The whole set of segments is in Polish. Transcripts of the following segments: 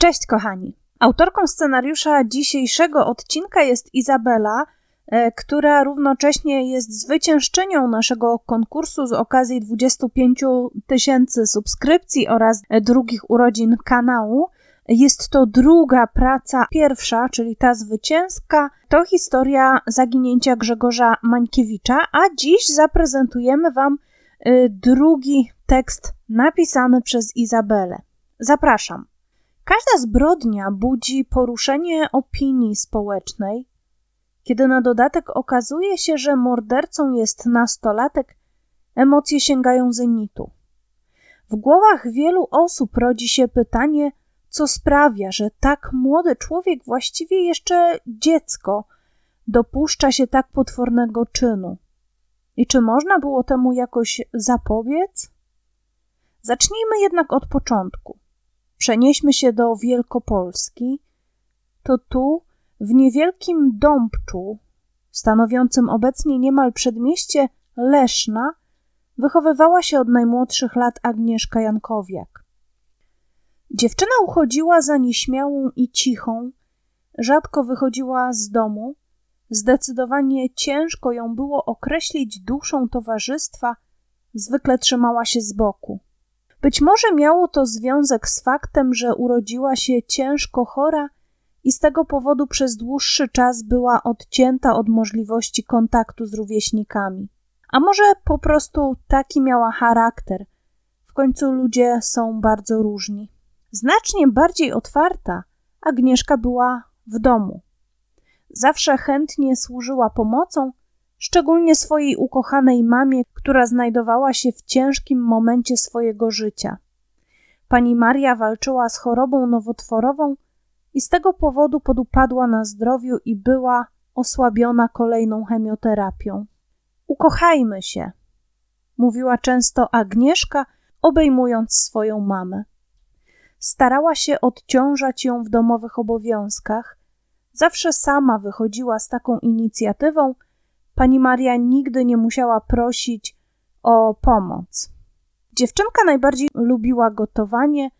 Cześć kochani. Autorką scenariusza dzisiejszego odcinka jest Izabela, e, która równocześnie jest zwyciężczynią naszego konkursu z okazji 25 tysięcy subskrypcji oraz drugich urodzin kanału. Jest to druga praca, pierwsza, czyli ta zwycięska, to historia zaginięcia Grzegorza Mańkiewicza, a dziś zaprezentujemy Wam y, drugi tekst napisany przez Izabelę. Zapraszam. Każda zbrodnia budzi poruszenie opinii społecznej. Kiedy na dodatek okazuje się, że mordercą jest nastolatek, emocje sięgają zenitu. W głowach wielu osób rodzi się pytanie, co sprawia, że tak młody człowiek, właściwie jeszcze dziecko, dopuszcza się tak potwornego czynu. I czy można było temu jakoś zapobiec? Zacznijmy jednak od początku. Przenieśmy się do Wielkopolski. To tu, w niewielkim dąbczu, stanowiącym obecnie niemal przedmieście Leszna, wychowywała się od najmłodszych lat Agnieszka Jankowiak. Dziewczyna uchodziła za nieśmiałą i cichą, rzadko wychodziła z domu, zdecydowanie ciężko ją było określić duszą towarzystwa, zwykle trzymała się z boku. Być może miało to związek z faktem, że urodziła się ciężko chora i z tego powodu przez dłuższy czas była odcięta od możliwości kontaktu z rówieśnikami. A może po prostu taki miała charakter. W końcu ludzie są bardzo różni. Znacznie bardziej otwarta Agnieszka była w domu. Zawsze chętnie służyła pomocą, szczególnie swojej ukochanej mamie, która znajdowała się w ciężkim momencie swojego życia. Pani Maria walczyła z chorobą nowotworową i z tego powodu podupadła na zdrowiu i była osłabiona kolejną chemioterapią. Ukochajmy się, mówiła często Agnieszka, obejmując swoją mamę. Starała się odciążać ją w domowych obowiązkach. Zawsze sama wychodziła z taką inicjatywą. Pani Maria nigdy nie musiała prosić o pomoc. Dziewczynka najbardziej lubiła gotowanie,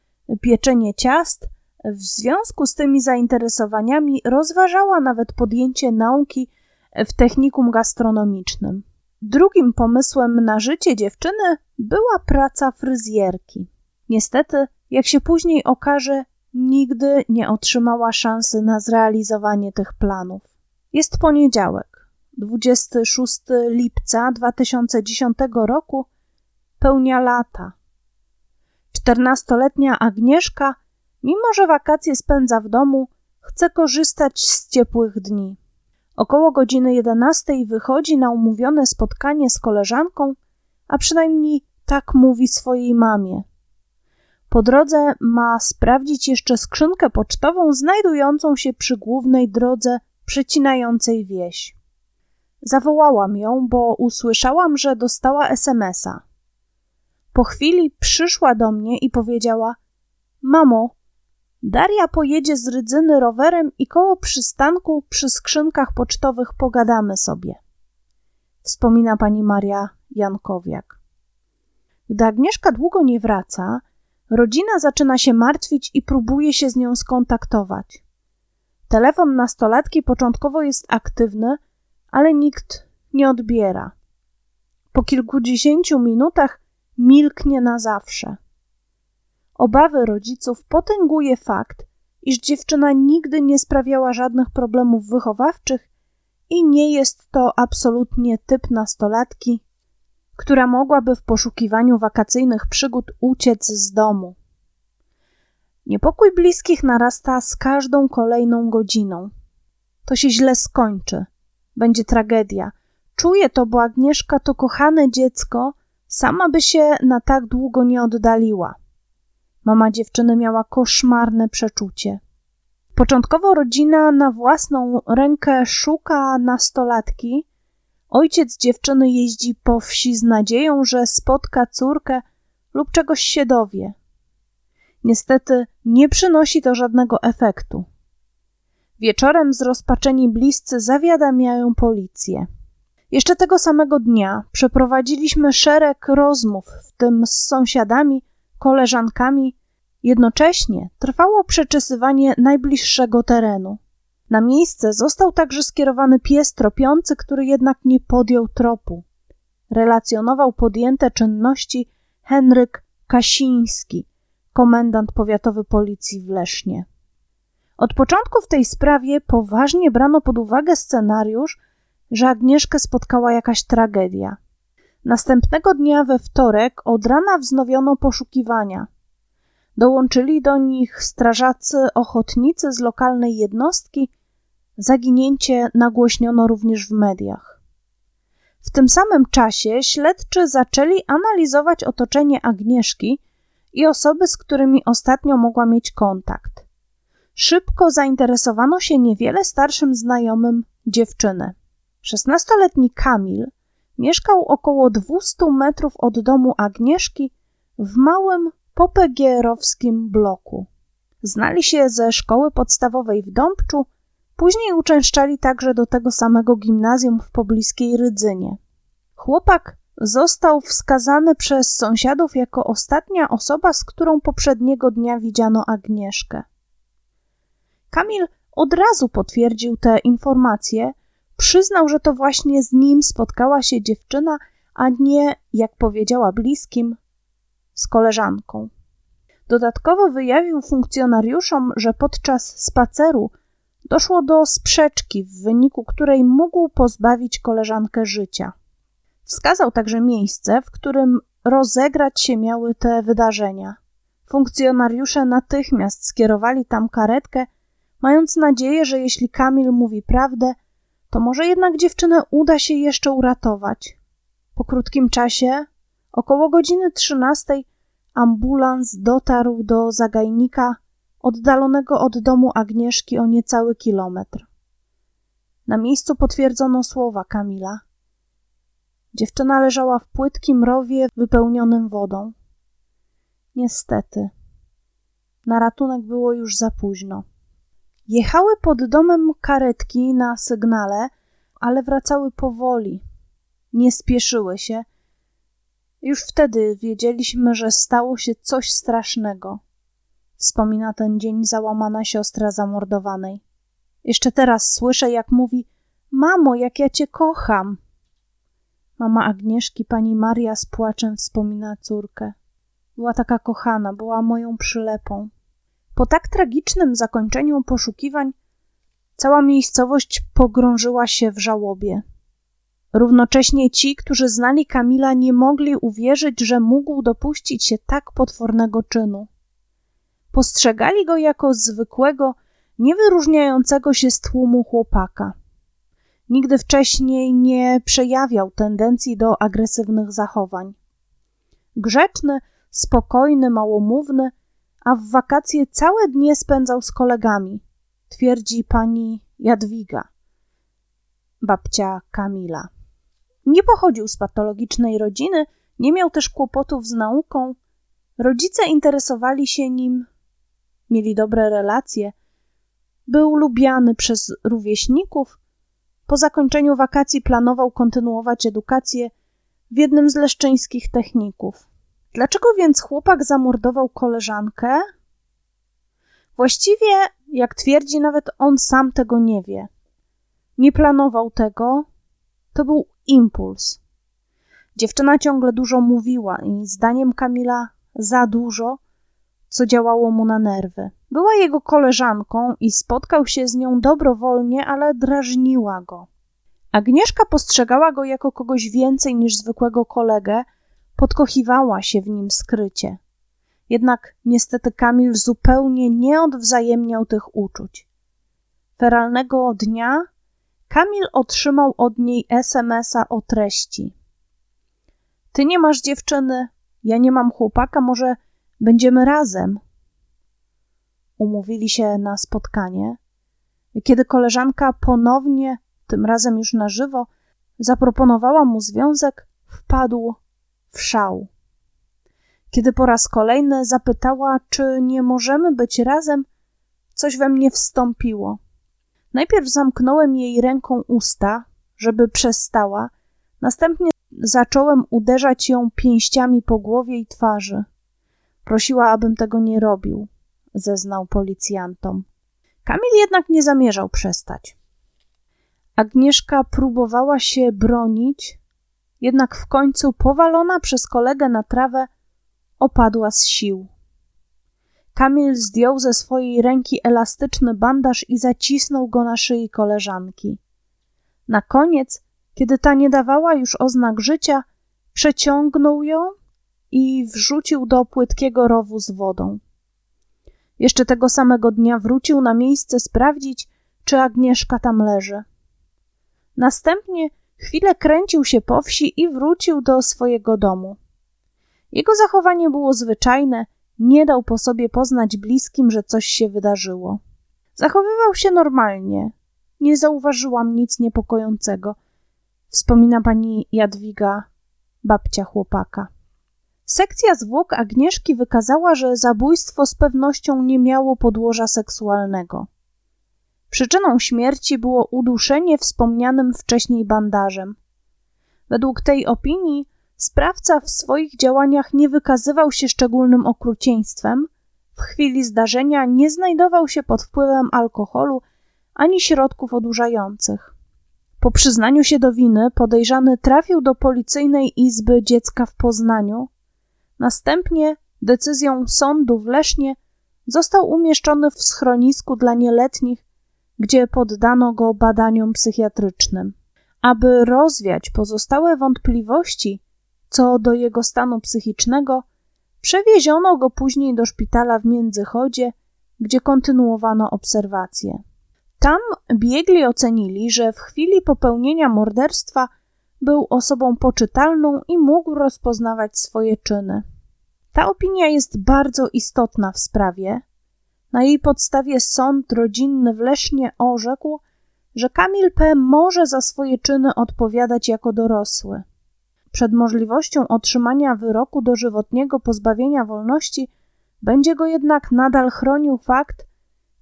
pieczenie ciast. W związku z tymi zainteresowaniami rozważała nawet podjęcie nauki w technikum gastronomicznym. Drugim pomysłem na życie dziewczyny była praca fryzjerki. Niestety jak się później okaże, nigdy nie otrzymała szansy na zrealizowanie tych planów. Jest poniedziałek, 26 lipca 2010 roku, pełnia lata. Czternastoletnia Agnieszka, mimo że wakacje spędza w domu, chce korzystać z ciepłych dni. Około godziny 11 wychodzi na umówione spotkanie z koleżanką, a przynajmniej tak mówi swojej mamie. Po drodze ma sprawdzić jeszcze skrzynkę pocztową znajdującą się przy głównej drodze przecinającej wieś. Zawołałam ją, bo usłyszałam, że dostała SMS-a. Po chwili przyszła do mnie i powiedziała: Mamo, Daria pojedzie z Rydzyny rowerem i koło przystanku przy skrzynkach pocztowych pogadamy sobie. Wspomina pani Maria Jankowiak. Gdy Agnieszka długo nie wraca, Rodzina zaczyna się martwić i próbuje się z nią skontaktować. Telefon nastolatki początkowo jest aktywny, ale nikt nie odbiera. Po kilkudziesięciu minutach milknie na zawsze. Obawy rodziców potęguje fakt, iż dziewczyna nigdy nie sprawiała żadnych problemów wychowawczych i nie jest to absolutnie typ nastolatki, która mogłaby w poszukiwaniu wakacyjnych przygód uciec z domu. Niepokój bliskich narasta z każdą kolejną godziną. To się źle skończy. Będzie tragedia. Czuję to, bo Agnieszka to kochane dziecko, sama by się na tak długo nie oddaliła. Mama dziewczyny miała koszmarne przeczucie. Początkowo rodzina na własną rękę szuka nastolatki, Ojciec dziewczyny jeździ po wsi z nadzieją, że spotka córkę lub czegoś się dowie. Niestety nie przynosi to żadnego efektu. Wieczorem zrozpaczeni bliscy zawiadamiają policję. Jeszcze tego samego dnia przeprowadziliśmy szereg rozmów, w tym z sąsiadami, koleżankami, Jednocześnie trwało przeczesywanie najbliższego terenu. Na miejsce został także skierowany pies tropiący, który jednak nie podjął tropu. Relacjonował podjęte czynności Henryk Kasiński, komendant powiatowy policji w Lesznie. Od początku w tej sprawie poważnie brano pod uwagę scenariusz, że Agnieszkę spotkała jakaś tragedia. Następnego dnia we wtorek od rana wznowiono poszukiwania. Dołączyli do nich strażacy ochotnicy z lokalnej jednostki. Zaginięcie nagłośniono również w mediach. W tym samym czasie śledczy zaczęli analizować otoczenie Agnieszki i osoby, z którymi ostatnio mogła mieć kontakt. Szybko zainteresowano się niewiele starszym znajomym dziewczyny. Szesnastoletni Kamil mieszkał około 200 metrów od domu Agnieszki w małym popegierowskim bloku. Znali się ze szkoły podstawowej w Dąbczu, później uczęszczali także do tego samego gimnazjum w pobliskiej Rydzynie. Chłopak został wskazany przez sąsiadów jako ostatnia osoba, z którą poprzedniego dnia widziano Agnieszkę. Kamil od razu potwierdził te informacje, przyznał, że to właśnie z nim spotkała się dziewczyna, a nie, jak powiedziała bliskim, z koleżanką. Dodatkowo wyjawił funkcjonariuszom, że podczas spaceru doszło do sprzeczki, w wyniku której mógł pozbawić koleżankę życia. Wskazał także miejsce, w którym rozegrać się miały te wydarzenia. Funkcjonariusze natychmiast skierowali tam karetkę, mając nadzieję, że jeśli Kamil mówi prawdę, to może jednak dziewczynę uda się jeszcze uratować. Po krótkim czasie, około godziny trzynastej, ambulans dotarł do zagajnika oddalonego od domu Agnieszki o niecały kilometr. Na miejscu potwierdzono słowa Kamila. Dziewczyna leżała w płytkim rowie wypełnionym wodą. Niestety, na ratunek było już za późno. Jechały pod domem karetki na sygnale, ale wracały powoli. Nie spieszyły się. Już wtedy wiedzieliśmy, że stało się coś strasznego. Wspomina ten dzień załamana siostra zamordowanej. Jeszcze teraz słyszę, jak mówi: Mamo, jak ja cię kocham. Mama Agnieszki, pani Maria z płaczem wspomina córkę. Była taka kochana, była moją przylepą. Po tak tragicznym zakończeniu poszukiwań, cała miejscowość pogrążyła się w żałobie. Równocześnie ci, którzy znali Kamila, nie mogli uwierzyć, że mógł dopuścić się tak potwornego czynu. Postrzegali go jako zwykłego, niewyróżniającego się z tłumu chłopaka. Nigdy wcześniej nie przejawiał tendencji do agresywnych zachowań. Grzeczny, spokojny, małomówny, a w wakacje całe dnie spędzał z kolegami, twierdzi pani Jadwiga, babcia Kamila. Nie pochodził z patologicznej rodziny, nie miał też kłopotów z nauką. Rodzice interesowali się nim, mieli dobre relacje. Był lubiany przez rówieśników. Po zakończeniu wakacji planował kontynuować edukację w jednym z leszczyńskich techników. Dlaczego więc chłopak zamordował koleżankę? Właściwie, jak twierdzi, nawet on sam tego nie wie. Nie planował tego, to był impuls. Dziewczyna ciągle dużo mówiła i zdaniem Kamila za dużo, co działało mu na nerwy. Była jego koleżanką i spotkał się z nią dobrowolnie, ale drażniła go. Agnieszka postrzegała go jako kogoś więcej niż zwykłego kolegę, podkochiwała się w nim skrycie. Jednak niestety Kamil zupełnie nie odwzajemniał tych uczuć. Feralnego dnia Kamil otrzymał od niej SMS-a o treści. Ty nie masz dziewczyny, ja nie mam chłopaka, może będziemy razem. Umówili się na spotkanie. Kiedy koleżanka ponownie, tym razem już na żywo, zaproponowała mu związek, wpadł w szał. Kiedy po raz kolejny zapytała, czy nie możemy być razem, coś we mnie wstąpiło. Najpierw zamknąłem jej ręką usta, żeby przestała, następnie zacząłem uderzać ją pięściami po głowie i twarzy. Prosiła, abym tego nie robił, zeznał policjantom. Kamil jednak nie zamierzał przestać. Agnieszka próbowała się bronić, jednak w końcu, powalona przez kolegę na trawę, opadła z sił. Kamil zdjął ze swojej ręki elastyczny bandaż i zacisnął go na szyi koleżanki. Na koniec, kiedy ta nie dawała już oznak życia, przeciągnął ją i wrzucił do płytkiego rowu z wodą. Jeszcze tego samego dnia wrócił na miejsce sprawdzić, czy Agnieszka tam leży. Następnie chwilę kręcił się po wsi i wrócił do swojego domu. Jego zachowanie było zwyczajne, nie dał po sobie poznać bliskim, że coś się wydarzyło. Zachowywał się normalnie. Nie zauważyłam nic niepokojącego, wspomina pani Jadwiga, babcia chłopaka. Sekcja zwłok Agnieszki wykazała, że zabójstwo z pewnością nie miało podłoża seksualnego. Przyczyną śmierci było uduszenie wspomnianym wcześniej bandażem. Według tej opinii sprawca w swoich działaniach nie wykazywał się szczególnym okrucieństwem, w chwili zdarzenia nie znajdował się pod wpływem alkoholu ani środków odurzających. Po przyznaniu się do winy podejrzany trafił do policyjnej izby dziecka w Poznaniu. Następnie decyzją sądu w Lesznie został umieszczony w schronisku dla nieletnich gdzie poddano go badaniom psychiatrycznym. Aby rozwiać pozostałe wątpliwości co do jego stanu psychicznego, przewieziono go później do szpitala w Międzychodzie, gdzie kontynuowano obserwacje. Tam biegli ocenili, że w chwili popełnienia morderstwa był osobą poczytalną i mógł rozpoznawać swoje czyny. Ta opinia jest bardzo istotna w sprawie, na jej podstawie sąd rodzinny w Lesznie orzekł, że Kamil P. może za swoje czyny odpowiadać jako dorosły. Przed możliwością otrzymania wyroku dożywotniego pozbawienia wolności będzie go jednak nadal chronił fakt,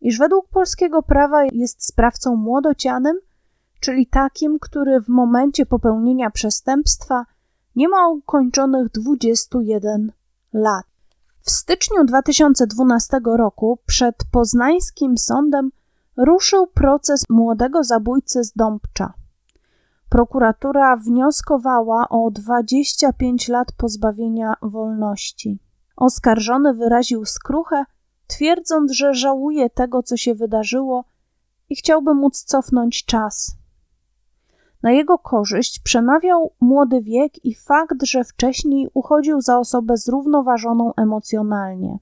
iż według polskiego prawa jest sprawcą młodocianym, czyli takim, który w momencie popełnienia przestępstwa nie ma ukończonych 21 lat. W styczniu 2012 roku przed poznańskim sądem ruszył proces młodego zabójcy z Dąbcza. Prokuratura wnioskowała o 25 lat pozbawienia wolności. Oskarżony wyraził skruchę, twierdząc, że żałuje tego, co się wydarzyło i chciałby móc cofnąć czas. Na jego korzyść przemawiał młody wiek i fakt, że wcześniej uchodził za osobę zrównoważoną emocjonalnie.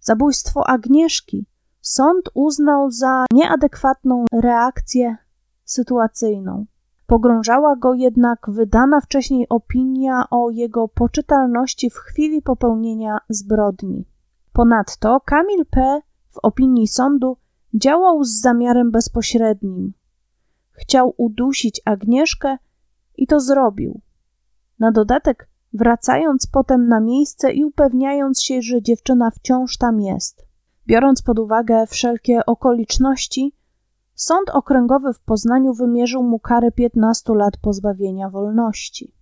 Zabójstwo Agnieszki sąd uznał za nieadekwatną reakcję sytuacyjną. Pogrążała go jednak wydana wcześniej opinia o jego poczytalności w chwili popełnienia zbrodni. Ponadto Kamil P. w opinii sądu działał z zamiarem bezpośrednim, Chciał udusić Agnieszkę i to zrobił. Na dodatek, wracając potem na miejsce i upewniając się, że dziewczyna wciąż tam jest. Biorąc pod uwagę wszelkie okoliczności, sąd okręgowy w Poznaniu wymierzył mu karę 15 lat pozbawienia wolności.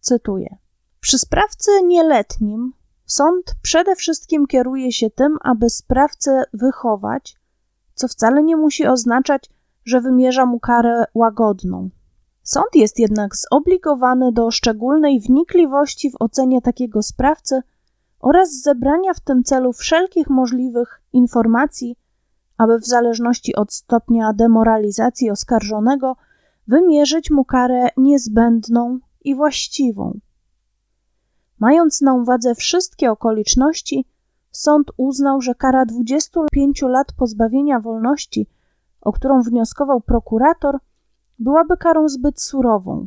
Cytuję: Przy sprawcy nieletnim sąd przede wszystkim kieruje się tym, aby sprawcę wychować, co wcale nie musi oznaczać, że wymierza mu karę łagodną. Sąd jest jednak zobligowany do szczególnej wnikliwości w ocenie takiego sprawcy oraz zebrania w tym celu wszelkich możliwych informacji, aby w zależności od stopnia demoralizacji oskarżonego wymierzyć mu karę niezbędną i właściwą. Mając na uwadze wszystkie okoliczności, sąd uznał, że kara 25 lat pozbawienia wolności o którą wnioskował prokurator, byłaby karą zbyt surową.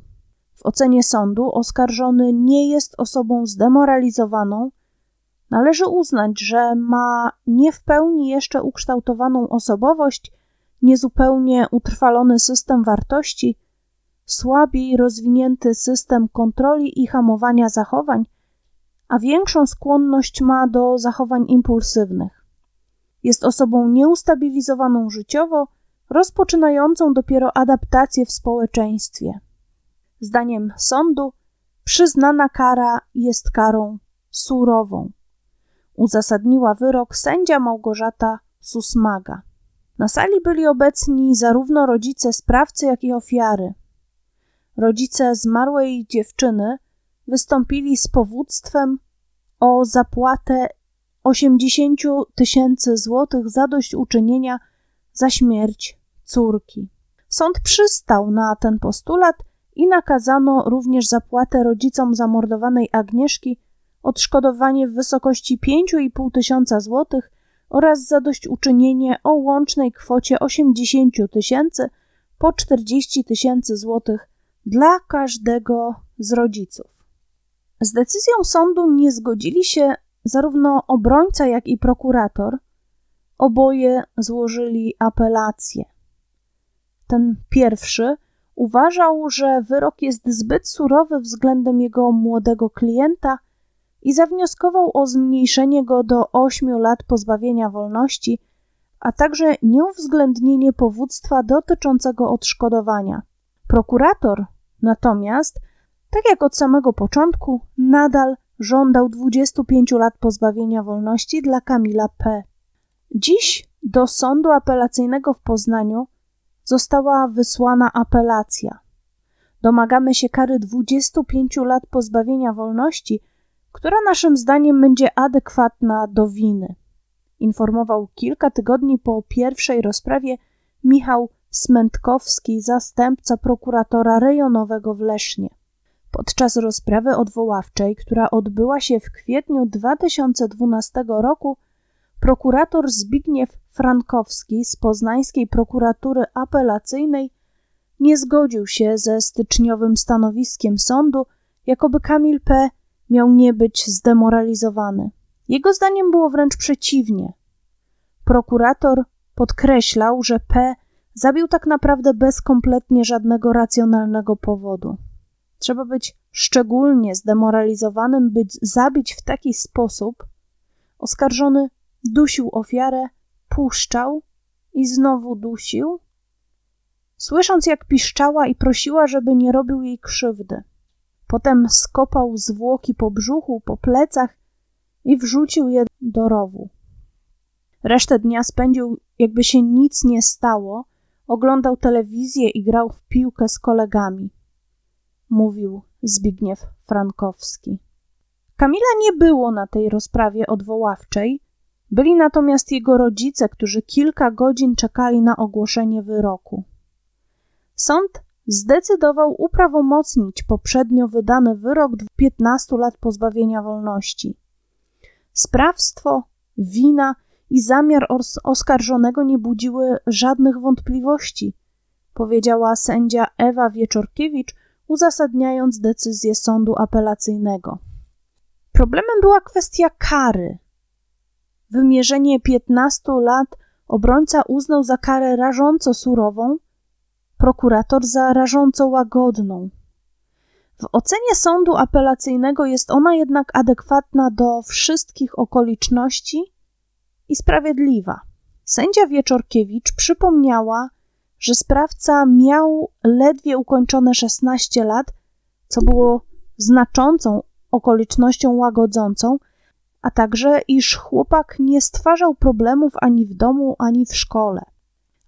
W ocenie sądu oskarżony nie jest osobą zdemoralizowaną. Należy uznać, że ma nie w pełni jeszcze ukształtowaną osobowość, niezupełnie utrwalony system wartości, słabiej rozwinięty system kontroli i hamowania zachowań, a większą skłonność ma do zachowań impulsywnych. Jest osobą nieustabilizowaną życiowo rozpoczynającą dopiero adaptację w społeczeństwie. Zdaniem sądu, przyznana kara jest karą surową. uzasadniła wyrok sędzia Małgorzata Susmaga. Na sali byli obecni zarówno rodzice sprawcy, jak i ofiary. Rodzice zmarłej dziewczyny wystąpili z powództwem o zapłatę 80 tysięcy złotych zadośćuczynienia za śmierć córki. Sąd przystał na ten postulat i nakazano również zapłatę rodzicom zamordowanej Agnieszki, odszkodowanie w wysokości 5,5 tysiąca złotych oraz zadośćuczynienie o łącznej kwocie 80 tysięcy po 40 tysięcy złotych dla każdego z rodziców. Z decyzją sądu nie zgodzili się zarówno obrońca, jak i prokurator. Oboje złożyli apelację. Ten pierwszy uważał, że wyrok jest zbyt surowy względem jego młodego klienta i zawnioskował o zmniejszenie go do 8 lat pozbawienia wolności, a także nieuwzględnienie powództwa dotyczącego odszkodowania. Prokurator natomiast, tak jak od samego początku, nadal żądał 25 lat pozbawienia wolności dla Kamila P. Dziś do sądu apelacyjnego w Poznaniu została wysłana apelacja. Domagamy się kary 25 lat pozbawienia wolności, która naszym zdaniem będzie adekwatna do winy. Informował kilka tygodni po pierwszej rozprawie Michał Smętkowski, zastępca prokuratora rejonowego w Lesznie. Podczas rozprawy odwoławczej, która odbyła się w kwietniu 2012 roku, prokurator Zbigniew Frankowski z poznańskiej prokuratury apelacyjnej nie zgodził się ze styczniowym stanowiskiem sądu, jakoby Kamil P. miał nie być zdemoralizowany. Jego zdaniem było wręcz przeciwnie. Prokurator podkreślał, że P. zabił tak naprawdę bez kompletnie żadnego racjonalnego powodu. Trzeba być szczególnie zdemoralizowanym, by zabić w taki sposób. Oskarżony dusił ofiarę, puszczał i znowu dusił, słysząc jak piszczała i prosiła, żeby nie robił jej krzywdy. Potem skopał zwłoki po brzuchu, po plecach i wrzucił je do rowu. Resztę dnia spędził, jakby się nic nie stało, oglądał telewizję i grał w piłkę z kolegami mówił Zbigniew Frankowski. Kamila nie było na tej rozprawie odwoławczej, byli natomiast jego rodzice, którzy kilka godzin czekali na ogłoszenie wyroku. Sąd zdecydował uprawomocnić poprzednio wydany wyrok 15 lat pozbawienia wolności. Sprawstwo, wina i zamiar oskarżonego nie budziły żadnych wątpliwości, powiedziała sędzia Ewa Wieczorkiewicz, uzasadniając decyzję sądu apelacyjnego. Problemem była kwestia kary. Wymierzenie 15 lat obrońca uznał za karę rażąco surową, prokurator za rażąco łagodną. W ocenie sądu apelacyjnego jest ona jednak adekwatna do wszystkich okoliczności i sprawiedliwa. Sędzia Wieczorkiewicz przypomniała, że sprawca miał ledwie ukończone 16 lat, co było znaczącą okolicznością łagodzącą, a także iż chłopak nie stwarzał problemów ani w domu, ani w szkole.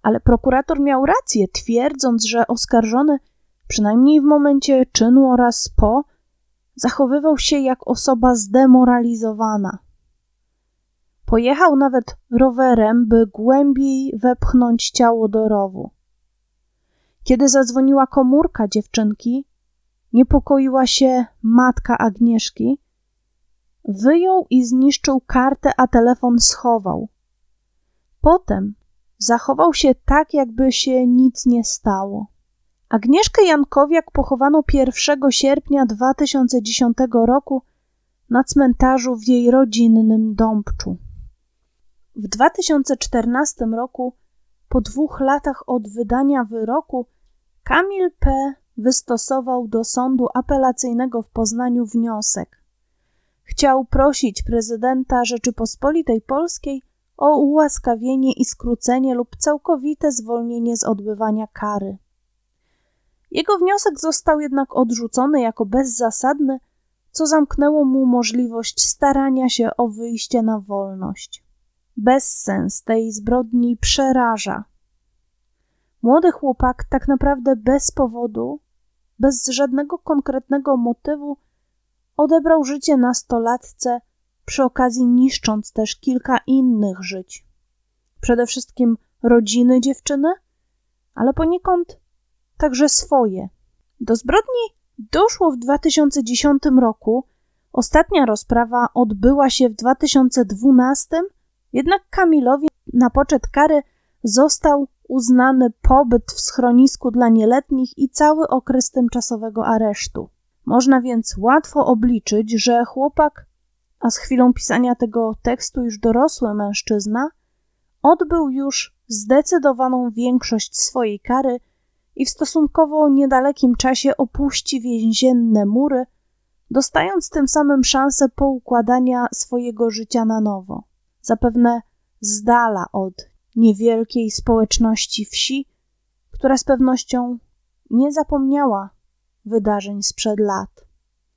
Ale prokurator miał rację, twierdząc, że oskarżony, przynajmniej w momencie czynu oraz po, zachowywał się jak osoba zdemoralizowana. Pojechał nawet rowerem, by głębiej wepchnąć ciało do rowu. Kiedy zadzwoniła komórka dziewczynki, niepokoiła się matka Agnieszki. Wyjął i zniszczył kartę, a telefon schował. Potem zachował się tak, jakby się nic nie stało. Agnieszkę Jankowiak pochowano 1 sierpnia 2010 roku na cmentarzu w jej rodzinnym Dąbczu. W 2014 roku po dwóch latach od wydania wyroku Kamil P. wystosował do sądu apelacyjnego w Poznaniu wniosek. Chciał prosić prezydenta Rzeczypospolitej Polskiej o ułaskawienie i skrócenie lub całkowite zwolnienie z odbywania kary. Jego wniosek został jednak odrzucony jako bezzasadny, co zamknęło mu możliwość starania się o wyjście na wolność. Bezsens tej zbrodni przeraża. Młody chłopak tak naprawdę bez powodu, bez żadnego konkretnego motywu odebrał życie nastolatce, przy okazji niszcząc też kilka innych żyć. Przede wszystkim rodziny dziewczyny, ale poniekąd także swoje. Do zbrodni doszło w 2010 roku. Ostatnia rozprawa odbyła się w 2012, jednak Kamilowi na poczet kary został uznany pobyt w schronisku dla nieletnich i cały okres tymczasowego aresztu. Można więc łatwo obliczyć, że chłopak, a z chwilą pisania tego tekstu już dorosły mężczyzna, odbył już zdecydowaną większość swojej kary i w stosunkowo niedalekim czasie opuści więzienne mury, dostając tym samym szansę poukładania swojego życia na nowo. Zapewne z dala od niewielkiej społeczności wsi, która z pewnością nie zapomniała wydarzeń sprzed lat.